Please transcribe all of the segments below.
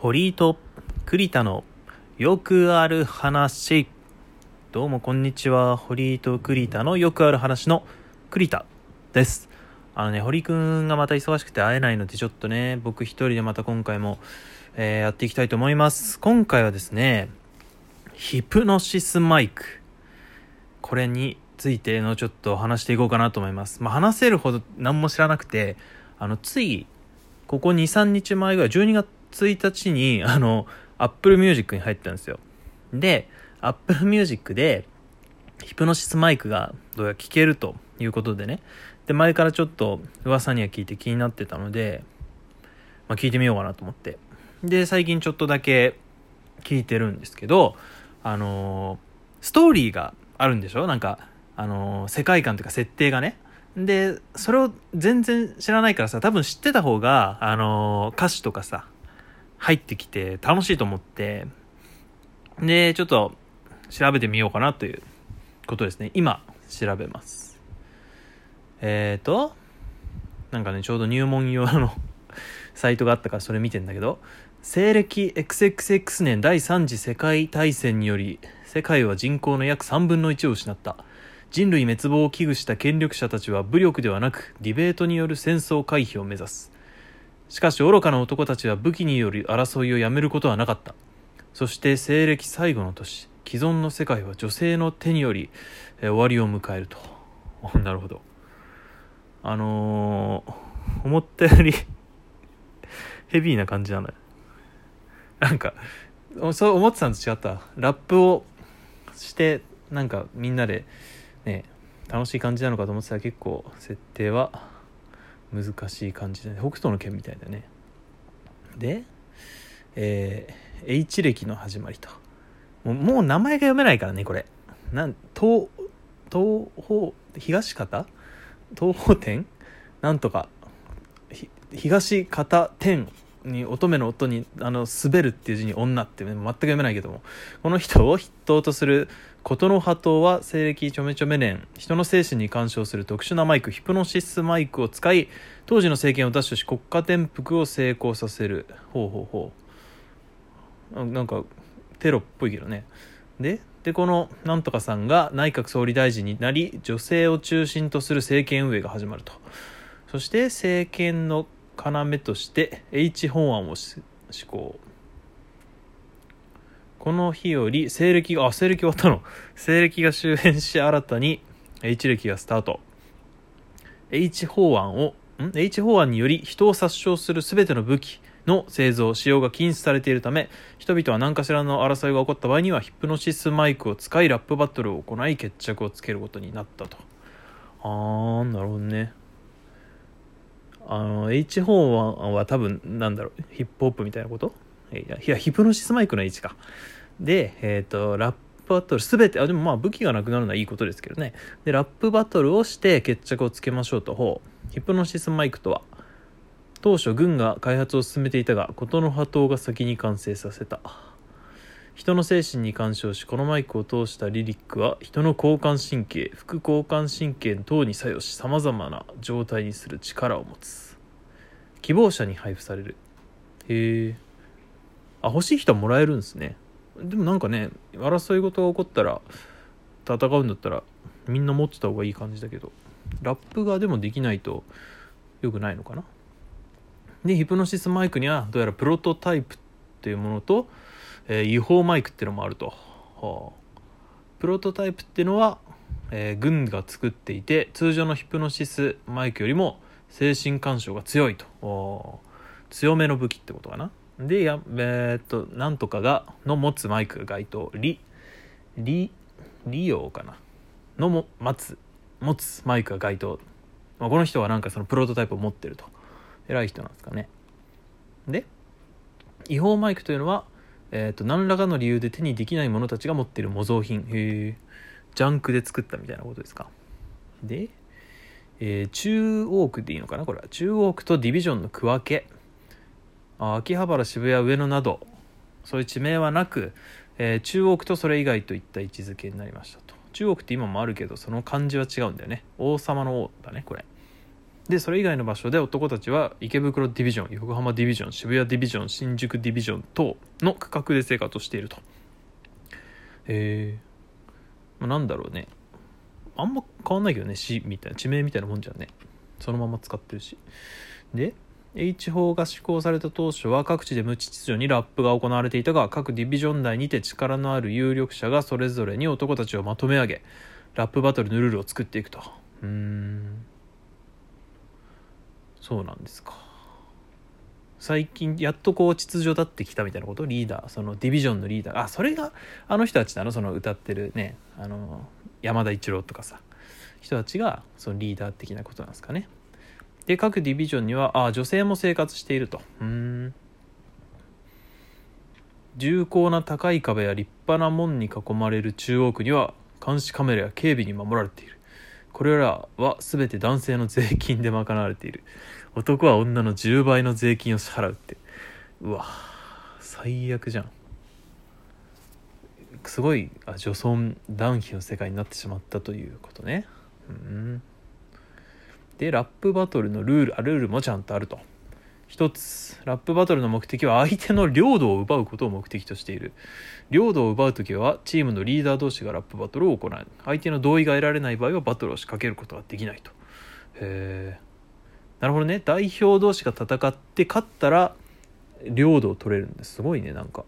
堀井と栗田のよくある話。どうもこんにちは。堀井と栗田のよくある話の栗田です。あのね堀くんがまた忙しくて会えないのでちょっとね僕一人でまた今回も、えーやっていきたいと思います。今回はですねヒプノシスマイク。これについてのちょっと話していこうかなと思います。まあ、話せるほど何も知らなくて、あの、つい、ここ2、3日前ぐらい、12月1日に、あの、Apple Music に入ったんですよ。で、Apple Music で、ヒプノシスマイクがどうやら聞けるということでね。で、前からちょっと噂には聞いて気になってたので、まあ、聞いてみようかなと思って。で、最近ちょっとだけ聞いてるんですけど、あのーストーリーがあるんでしょ？なんか、あのー世界観というか設定がね。で、それを全然知らないからさ、多分知ってた方が、あのー歌詞とかさ、入ってきて楽しいと思って、で、ちょっと調べてみようかなということですね。今、調べます。えーと、なんかね、ちょうど入門用の サイトがあったからそれ見てんだけど、西暦 XXX 年第3次世界大戦により世界は人口の約3分の1を失った人類滅亡を危惧した権力者たちは武力ではなくディベートによる戦争回避を目指すしかし愚かな男たちは武器による争いをやめることはなかった。そして西暦最後の年既存の世界は女性の手によりえ終わりを迎えると。なるほど。あのー思ったより ヘビーな感じなのよなんかそう思ってたんと違った。ラップをしてなんかみんなでね楽しい感じなのかと思ってたら結構設定は難しい感じで、ね、北斗の拳みたいだね。でえー H 歴の始まりと。もうもう名前が読めないからねこれ。なん東東方東方東方店なんとかひ東方天に乙女の音にあの滑るっていう字に女って全く読めないけどもこの人を筆頭とする琴の葉党は西暦ちょめちょめ年人の精神に干渉する特殊なマイクヒプノシスマイクを使い当時の政権を奪取し国家転覆を成功させる。ほうほうほう。なんかテロっぽいけどね。ででこのなんとかさんが内閣総理大臣になり女性を中心とする政権運営が始まると。そして政権の要として H 本案を施行。この日より西暦があ西暦終わったの。西暦が終焉し新たに H 暦がスタート。H 法案をん？H 法案により人を殺傷する全ての武器の製造使用が禁止されているため人々は何かしらの争いが起こった場合にはヒプノシスマイクを使いラップバトルを行い決着をつけることになったと。あーなるほどね。あの H 法案は多分なんだろうヒップホップみたいなこと？いやいやヒプノシスマイクの H か。でえっ、とラップバトル全てあでもまあ武器がなくなるのはいいことですけどね。でラップバトルをして決着をつけましょうと。ほう。ヒプノシスマイクとは当初軍が開発を進めていたが琴の葉党が先に完成させた。人の精神に干渉しこのマイクを通したリリックは人の交感神経副交感神経等に作用しさまざまな状態にする力を持つ。希望者に配布される。へえあ欲しい人はもらえるんですね。でもなんかね争い事が起こったら戦うんだったらみんな持ってた方がいい感じだけどラップがでもできないと良くないのかな。でヒプノシスマイクにはどうやらプロトタイプっていうものと、えー違法マイクってのもあると、はあプロトタイプっていうのは、えー軍が作っていて通常のヒプノシスマイクよりも精神干渉が強いと。強めの武器ってことかな。でやえーっとなんとかがの持つマイクが該当。リリリオかな。のも待つ持つマイクが該当、まあ、この人はなんかそのプロトタイプを持ってると。偉い人なんですかね。で違法マイクというのは、えー、と何らかの理由で手にできない者たちが持っている模造品。へえジャンクで作ったみたいなことですか。で、えー中央区でいいのかなこれは。中央区とディビジョンの区分け。あ秋葉原渋谷上野など。そういう地名はなく、えー中央区とそれ以外といった位置づけになりましたと。中央区って今もあるけどその漢字は違うんだよね。王様の王だねこれ。でそれ以外の場所で男たちは池袋ディビジョン横浜ディビジョン渋谷ディビジョン新宿ディビジョン等の区画で生活をしていると。えー、まあ、なんだろうね。あんま変わんないけどね。市みたいな地名みたいなもんじゃね。そのまま使ってるし。で H 法が施行された当初は各地で無秩序にラップが行われていたが各ディビジョン内にて力のある有力者がそれぞれに男たちをまとめ上げラップバトルのルールを作っていくと。うーん。そうなんですか。最近やっとこう秩序立ってきたみたいなこと？リーダー。そのディビジョンのリーダー。あそれがあの人たちなのその歌ってるねあの山田一郎とかさ。人たちがそのリーダー的なことなんですかね。で各ディビジョンにはあ女性も生活していると。うん。重厚な高い壁や立派な門に囲まれる中央区には監視カメラや警備に守られている。これらは全て男性の税金で賄われている。男は女の10倍の税金を支払うって。うわ最悪じゃん。すごいあ女尊男卑の世界になってしまったということね。うん。でラップバトルのルールあルールもちゃんとあると。一つラップバトルの目的は相手の領土を奪うことを目的としている。領土を奪う時はチームのリーダー同士がラップバトルを行う。相手の同意が得られない場合はバトルを仕掛けることができないと。へえなるほどね。代表同士が戦って勝ったら領土を取れるんです。すごいねなんか。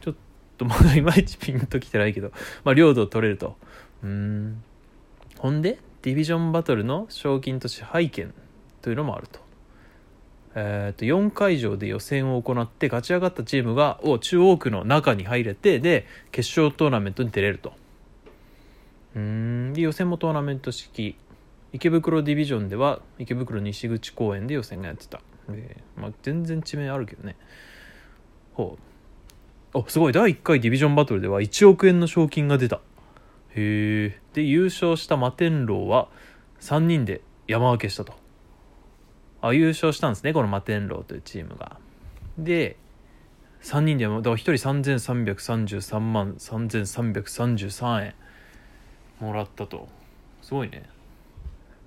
ちょっと まだいまいちピンときてないけど、まあ、領土を取れると。うん。ほんでディビジョンバトルの賞金と支配権というのもあると,、えー、と4会場で予選を行って勝ち上がったチームがを中央区の中に入れてで決勝トーナメントに出れると。うん。で予選もトーナメント式池袋ディビジョンでは池袋西口公園で予選がやってた、えーまあ、全然地名あるけどね。ほう。あすごい。第1回ディビジョンバトルでは1億円の賞金が出た。へえで優勝した摩天楼は3人で山分けしたと。あ優勝したんですねこの摩天楼というチームが。で3人でだから1人3333万3333円もらったと。すごいね。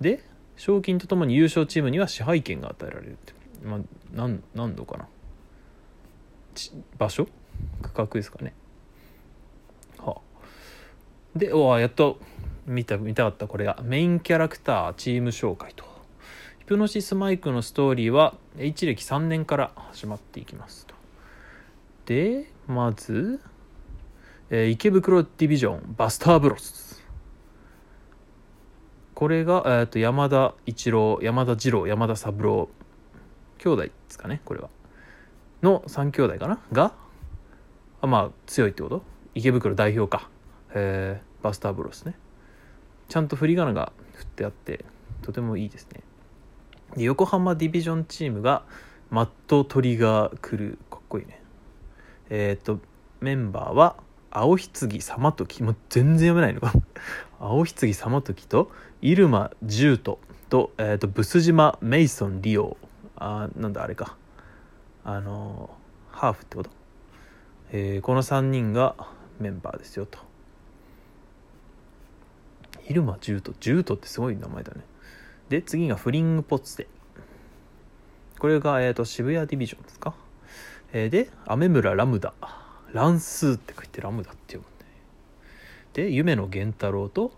で賞金とともに優勝チームには支配権が与えられるって。まあ何何度かな。場所？区画ですかね。はあ。でおやっと見た見たかった。これがメインキャラクターチーム紹介と。ヒプノシスマイクのストーリーは H 歴3年から始まっていきますと。でまず、えー、池袋ディビジョンバスターブロス。これが、えー、と山田一郎山田二郎山田三郎兄弟ですかねこれは。の3兄弟かな？があまあ強いってこと？池袋代表か、えー、バスターブロスね。ちゃんと振り仮名が振ってあってとてもいいですね。で横浜ディビジョンチームがマット・トリガー・クルー。かっこいいね。えっ、ー、とメンバーは青棺様時もう全然読めないのか。青棺様時と入間重斗と,、えーと、ブス島メイソンリオ。あなんだあれか。あのハーフってこと、えー、この3人がメンバーですよと。入間重斗重斗ってすごい名前だね。で次がフリングポッツで。これが、えーと、渋谷ディビジョンですか、えー、で雨村ラムダ。乱数って書いてラムダって読むんで夢野源太郎と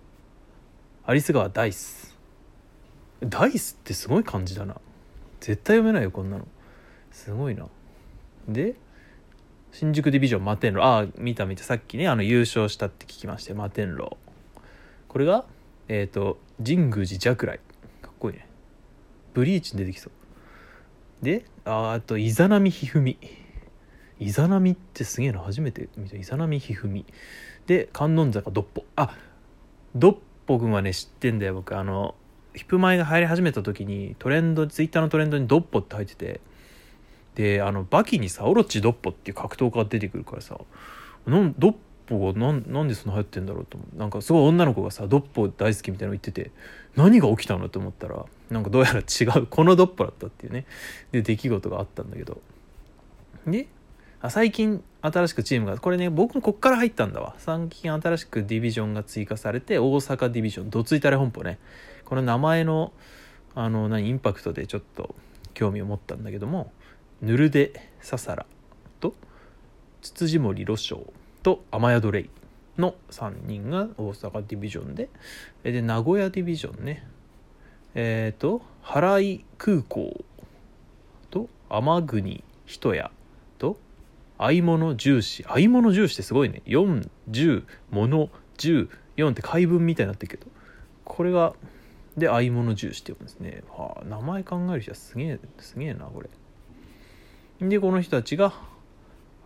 有栖川ダイスダイスってすごい感じだな。絶対読めないよこんなの。すごいな。で新宿ディビジョン摩天楼。ああ見た見た。さっきねあの優勝したって聞きまして摩天楼。これがえっ、ー、と神宮寺ジャクライかっこいいね。ブリーチに出てきそう。でああとイザナミヒフミイザナミってすげえな初めて見た。イザナミヒフミ。で観音坂ドッポ。あドッポ君はね知ってんだよ僕。あのヒップマイが入り始めた時にトレンドツイッターのトレンドにドッポって入ってて。であのバキにさオロチドッポっていう格闘家が出てくるからさ。なんドッポがなんなんでそんな流行ってんだろうと思う。なんかすごい女の子がさドッポ大好きみたいなの言ってて何が起きたのと思ったらなんかどうやら違うこのドッポだったっていうね。で出来事があったんだけど。で最近新しくチームがこれね僕もこっから入ったんだわ。最近新しくディビジョンが追加されて大阪ディビジョンどついたれ本舗ね。この名前のあの何インパクトでちょっと興味を持ったんだけどもヌルデ・ササラとツツジモリ・ロショウと雨宿レイの3人が大阪ディビジョンでで名古屋ディビジョンね。えっ、ー、と原井空港と天国人屋と合物重視。合物重視ってすごいね。410物14って解文みたいになってるけど。これがで合物重視って呼ぶんですね、はあ、名前考える人はすげえすげえなこれ。でこの人たちが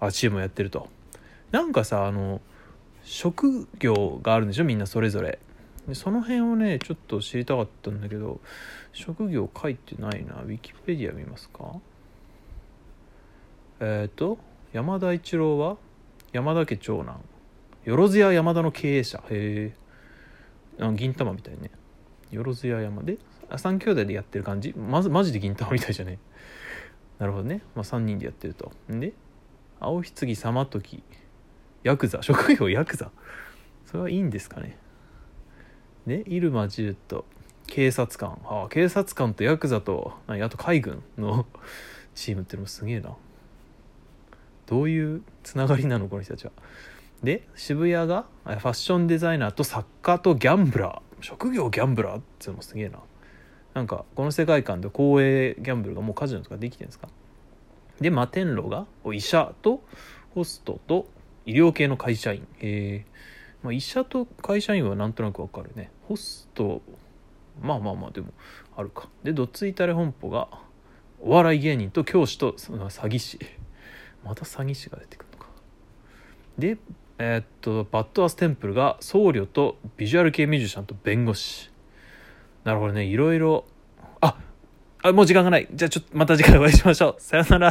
あチームをやってると。なんかさあの職業があるんでしょ？みんなそれぞれ。でその辺をねちょっと知りたかったんだけど職業書いてないな。ウィキペディア見ますか？えっ、ー、と山田一郎は山田家長男。よろずや山田の経営者。へえ。銀玉みたいね。よろずや山。で3兄弟でやってる感じ？まずマジで銀玉みたいじゃね？なるほどね、まあ、3人でやってると。で青棺様時。ヤクザ。職業ヤクザ。それはいいんですかね。で入間ジュと警察官。ああ警察官とヤクザとあと海軍の チームってのもすげえな。どういうつながりなのこの人たちは。で渋谷がファッションデザイナーと作家とギャンブラー。職業ギャンブラーっていうのもすげえな。なんかこの世界観で公営ギャンブルがもうカジノとかできてるんですか？で摩天楼が医者とホストと医療系の会社員。えー、まあ、医者と会社員はなんとなくわかるね。ホストまあまあまあでもあるか。でどっついたれ本舗がお笑い芸人と教師と詐欺師。また詐欺師が出てくるのか。でえー、っとバッドアステンプルが僧侶とビジュアル系ミュージシャンと弁護士。なるほどね。いろいろ。ああもう時間がない。じゃあちょっとまた次回お会いしましょう。さよなら。